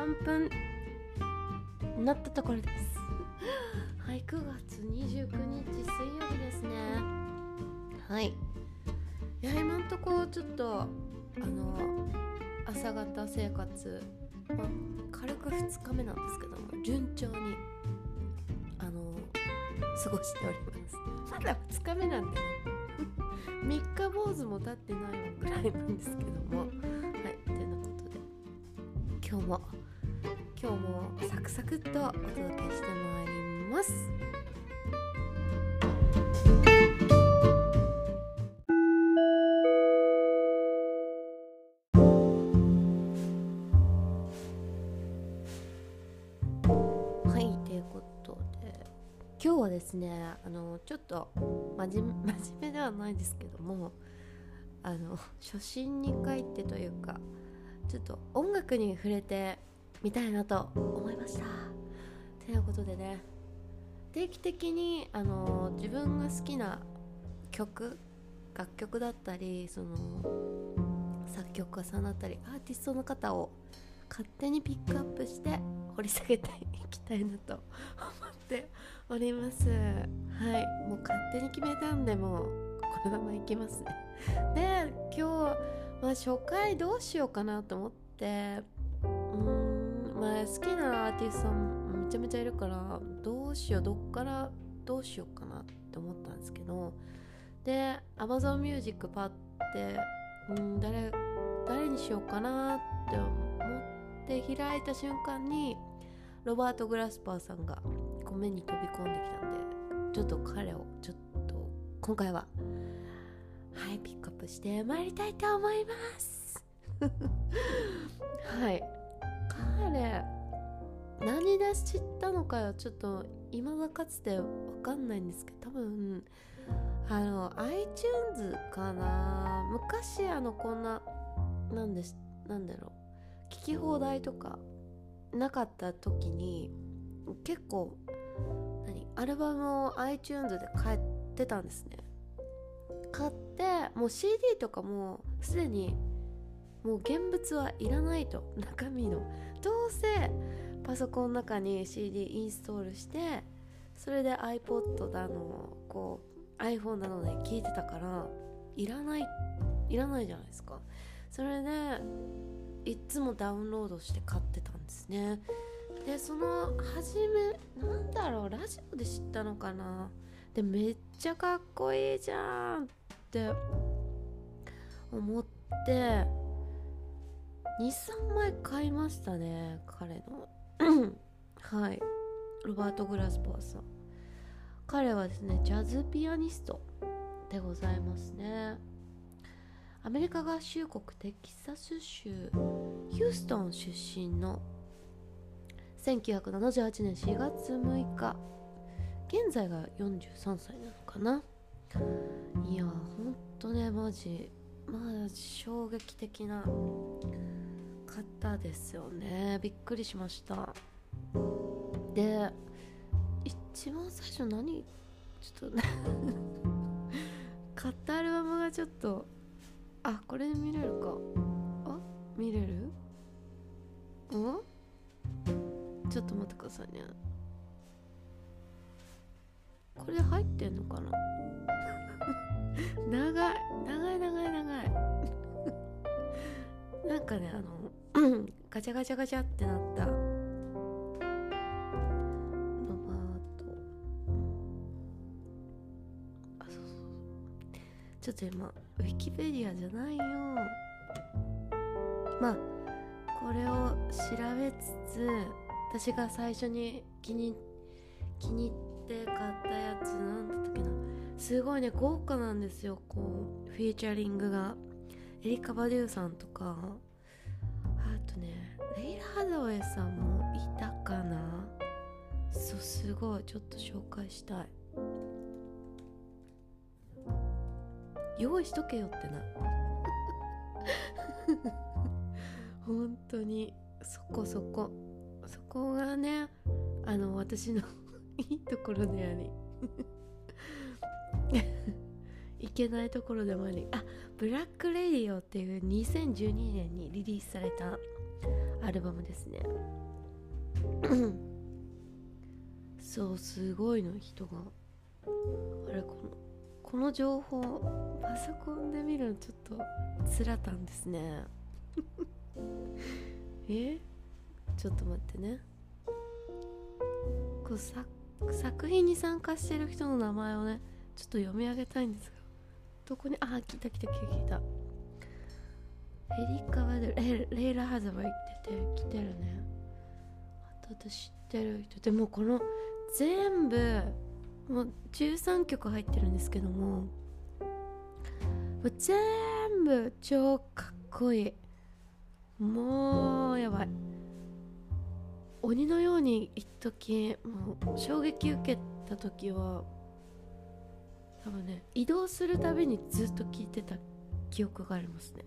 3分になったところです。はい9月29日水曜日ですね。はい。いや今んとこちょっとあの朝方生活、まあ、軽く2日目なんですけども順調にあの過ごしております。まだ2日目なんでね。3日坊主も経ってないぐらいなんですけども。はいということで今日も今日もサクサクっとお届けしてまいります。はいということで今日はですねあのちょっと真面 真面目ではないですけどもあの初心に帰ってというかちょっと音楽に触れてみたいなと思いました。ということでね定期的にあの自分が好きな曲楽曲だったりその作曲家さんだったりアーティストの方を勝手にピックアップして掘り下げていきたいなと思っております。はい。もう勝手に決めたんでもうこのままいきますね。で今日、まあ、初回どうしようかなと思ってうーん。まあ好きなアーティストさんめちゃめちゃいるからどうしようどっからどうしようかなって思ったんですけどで Amazon Music パッてうん誰誰にしようかなって思って開いた瞬間にロバート・グラスパーさんがこう目に飛び込んできたんでちょっと彼をちょっと今回ははいピックアップしてまいりたいと思います。はい。彼何で知ったのかはちょっと今だかつてわかんないんですけど多分あの iTunes かな？昔あのこんななんですなんだろう。聞き放題とかなかった時に結構何アルバムを iTunes で買ってたんですね。買ってもう CD とかもすでにもう現物はいらないと中身の。どうせパソコンの中に CD インストールしてそれで iPod だのこう iPhone なので聞いてたからいらないいらないじゃないですか。それでいっつもダウンロードして買ってたんですね。でその初めなんだろうラジオで知ったのかな。でめっちゃかっこいいじゃんって思って23枚買いましたね彼の。はい。ロバート・グラスパーさん。彼はですねジャズピアニストでございますね。アメリカ合衆国テキサス州ヒューストン出身の1978年4月6日。現在が43歳なのかな。いやほんとねマジまあ衝撃的な方ですよね。びっくりしました。で一番最初何？ちょっとね 買ったアルバムがちょっとあこれで見れるか。あ見れる？んちょっと待ってくださいね。これ入ってんのかな？長い長い長い長い。なんかねあのガチャガチャガチャってなった。ロバートあそうそう。ちょっと今ウィキペディアじゃないよ。まあこれを調べつつ私が最初に気に気に入って買ったやつなんだったっけな。すごいね豪華なんですよこうフィーチャリングがエリカ・バデューさんとかあとねレイラ・ハドウェイさんもいたかな。そうすごい。ちょっと紹介したい。用意しとけよってな 本当に。そこそこ。そこがねあの私の いいところであり。いけないところでもあり。あブラックレディオっていう2012年にリリースされたアルバムですね。そうすごいの人が。あれこのこの情報パソコンで見るのちょっとつらたんですね。え？ちょっと待ってね。こう作作品に参加してる人の名前をねちょっと読み上げたいんですがどこにあ来た来た来た来た。エリカ・ワデルレレイラ・ハザバイってて来てるね。あと私知ってる人。でもこの全部もう13曲入ってるんですけども。全部超かっこいい。もうやばい。鬼のように一時もう衝撃受けた時は多分ね移動するたびにずっと聞いてた記憶がありますね。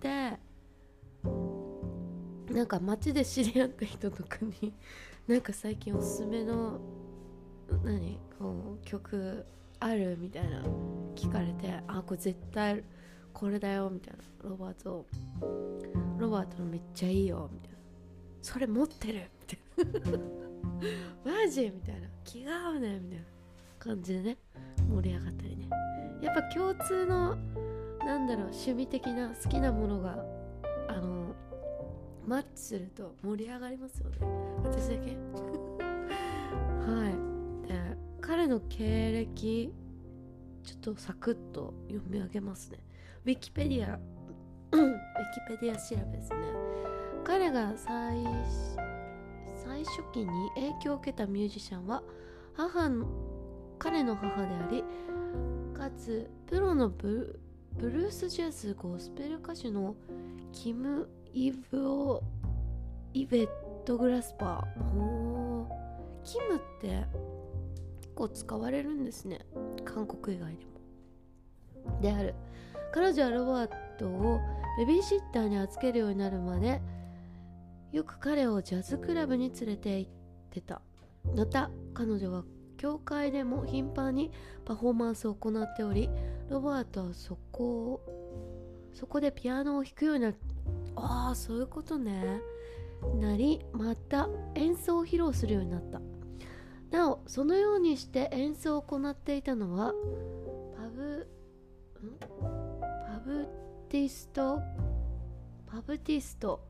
でなんか街で知り合った人とかに なんか最近おすすめの何こう曲あるみたいな聞かれてあこれ絶対これだよみたいなロバートロバートのめっちゃいいよみたいな。それ持ってるみたいな。マジみたいな。気が合うねみたいな感じでね。盛り上がったりね。やっぱ共通のなんだろう趣味的な好きなものがあのマッチすると盛り上がりますよね。私だけ。はい。で彼の経歴ちょっとサクッと読み上げますね。ウィキペディア ウィキペディア調べですね。彼が最最初期に影響を受けたミュージシャンは母の彼の母でありかつプロのブブルースジャズゴスペル歌手のキム・イブオ・イベット・グラスパー。キムって結構使われるんですね。韓国以外でも。である。彼女はロバートをベビーシッターに預けるようになるまでよく彼をジャズクラブに連れて行ってた。また。彼女は教会でも頻繁にパフォーマンスを行っておりロバートはそこをそこでピアノを弾くようになああそういうことね。なりまた演奏を披露するようになった。なおそのようにして演奏を行っていたのはパブん？パブティスト？パブティスト？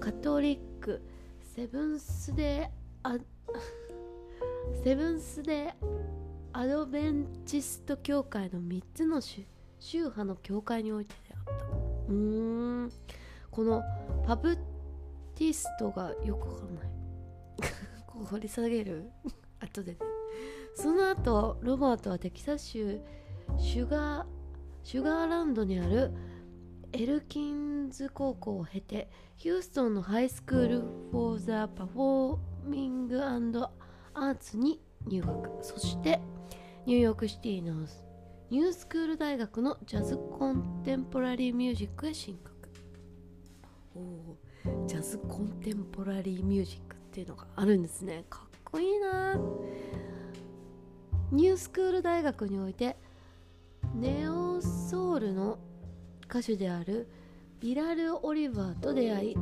カトリック？セブンスデーアセブンスデアドベンチスト教会の3つの宗派の教会においてであった。うーん。このパブティストがよくわかんない。掘り下げる？後でね。その後ロバートはテキサス州シュガーシュガーランドにあるエルキンズ高校を経てヒューストンの High School for the Performing and Arts に入学。そしてニューヨークシティのニュースクール大学の Jazz Contemporary Music へ進学。おジャズコンテンポラリーミュージックっていうのがあるんですね。かっこいいな。ニュースクール大学においてネオソウルの歌手であるビラル・オリバーと出会い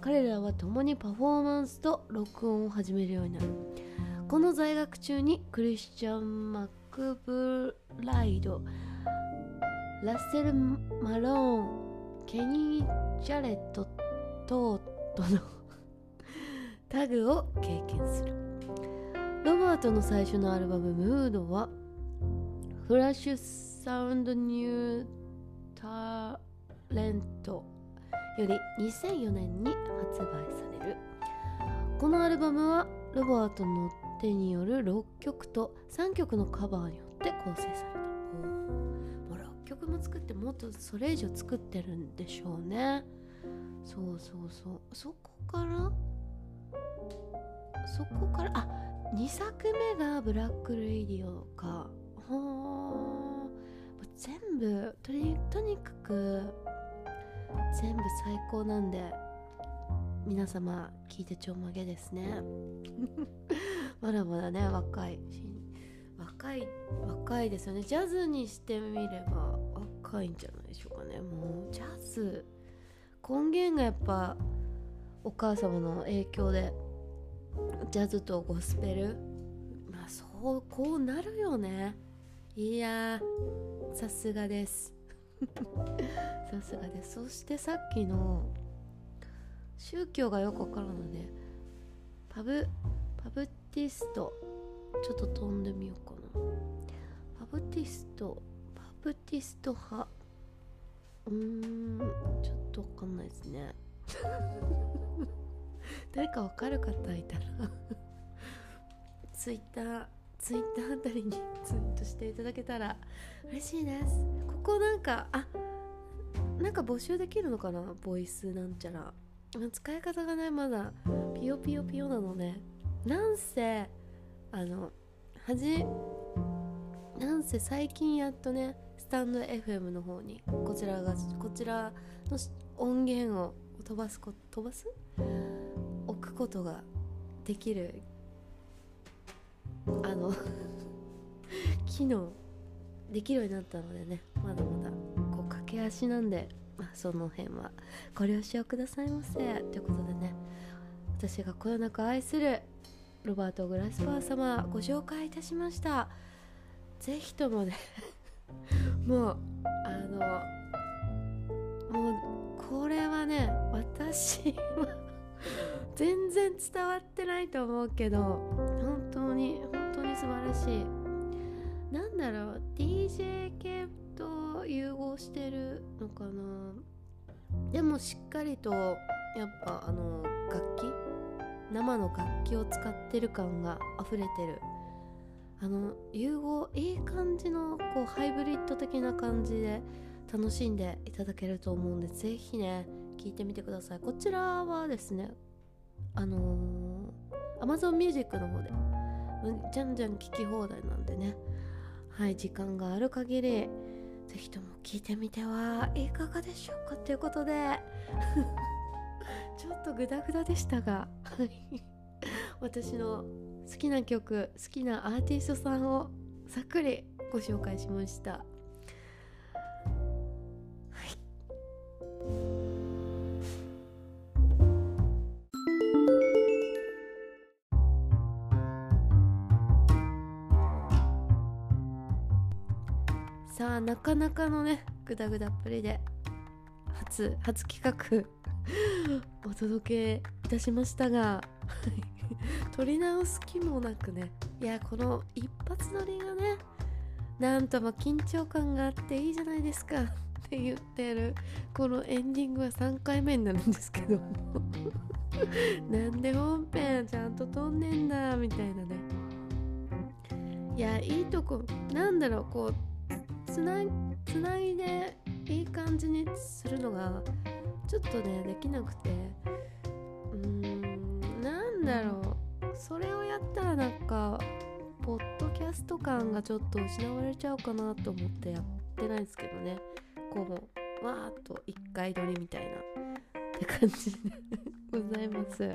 彼らは共にパフォーマンスと録音を始めるようになる。この在学中にクリスチャン・マックブライドラッセル・マローンケニー・ジャレット等との タグを経験する。ロバートの最初のアルバム「ムードはフラッシュサウンドニュータレントより2004年に発売される。このアルバムはロバートの手による6曲と3曲のカバーによって構成された。もう6曲も作ってもっとそれ以上作ってるんでしょうね。そうそうそう。そこから？そこから？あ2作目が Black Radio か。ほー。全部とにとにかく全部最高なんで皆様聞いてちょんまげですね。まだまだね若い。若い若いですよね。ジャズにしてみれば若いんじゃないでしょうかね。もうジャズ。根源がやっぱお母様の影響でジャズとゴスペル。まあそうこうなるよね。いやさすがです。さすがです。そしてさっきの宗教がよくわからんのでバプバプティストちょっと飛んでみようかな。バプティストバプティスト派。うーんちょっとわかんないですね。誰かわかる方いたら。ツイッターツイッターあたりにツイートしていただけたら嬉しいです。ここなんかあなんか募集できるのかな？ボイスなんちゃら。使い方がねまだピヨピヨピヨなので。なんせあのはじなんせ最近やっとねスタンド FM の方にこちらがこちらの音源を飛ばすこ飛ばす？置くことができるあの 機能できるようになったのでねまだまだこう駆け足なんで、まあ、その辺はご了承くださいませ。ということでね私がこよなく愛するロバート・グラスパー様ご紹介いたしました。ぜひともね もうあのもうこれはね私は 全然伝わってないと思うけど本当に本当に素晴らしい。なんだろう DJ 系と融合してるのかな。でもしっかりとやっぱあの楽器生の楽器を使ってる感が溢れてる。あの融合いい感じのこうハイブリッド的な感じで楽しんでいただけると思うんでぜひね聞いてみてください。こちらはですねあのー、Amazon Music の方でじゃんじゃん聞き放題なんでねはい時間がある限りぜひとも聞いてみてはいかがでしょうかということで。ちょっとグダグダでしたが私の好きな曲好きなアーティストさんをざっくりご紹介しました。さあなかなかのねグダグダっぷりで。初初企画 お届けいたしましたが 撮り直す気もなくね。いやこの一発撮りがねなんとも緊張感があっていいじゃないですかって言ってるこのエンディングは3回目になるんですけど なんで本編ちゃんと撮んねんだみたいなね。いやいいとこなんだろうこうつなつないでいい感じにするのがちょっとねできなくて。うーんなんだろう。それをやったらなんかポッドキャスト感がちょっと失われちゃうかなと思ってやってないんですけどね。こうわーっと一回撮りみたいな。って感じでございます。は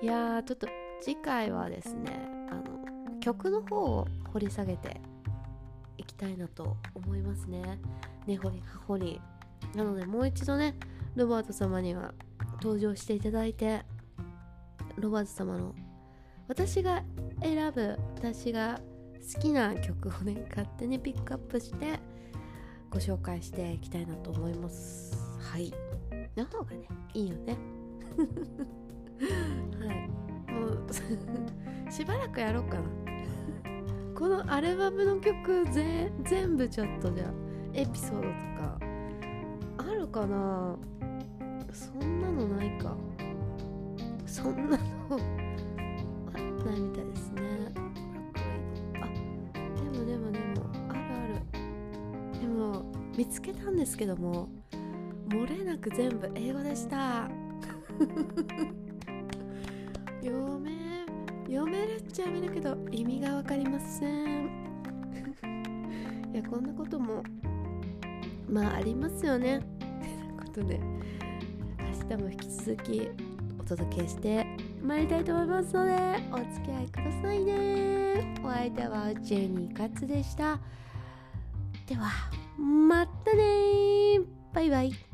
い。いやーちょっと次回はですねあの曲の方を掘り下げていきたいなと思いますね。根掘り葉掘り。なのでもう一度ねロバート様には登場していただいてロバート様の私が選ぶ私が好きな曲をね勝手にピックアップしてご紹介していきたいなと思います。はい。の方がねいいよね。はい。もう しばらくやろうかなこのアルバムの曲ぜ全部ちょっとじゃエピソードとか。あるかな？そんなのないか。そんなの。ないみたいですね。あでもでもでもあるある。でも見つけたんですけども漏れなく全部英語でした。読 め読めるっちゃ読めるけど意味が分かりません。いやこんなこともまあありますよね。ということで明日も引き続きお届けしてまいりたいと思いますのでお付き合いくださいね。お相手はジェニーカツでした。ではまたねバイバイ。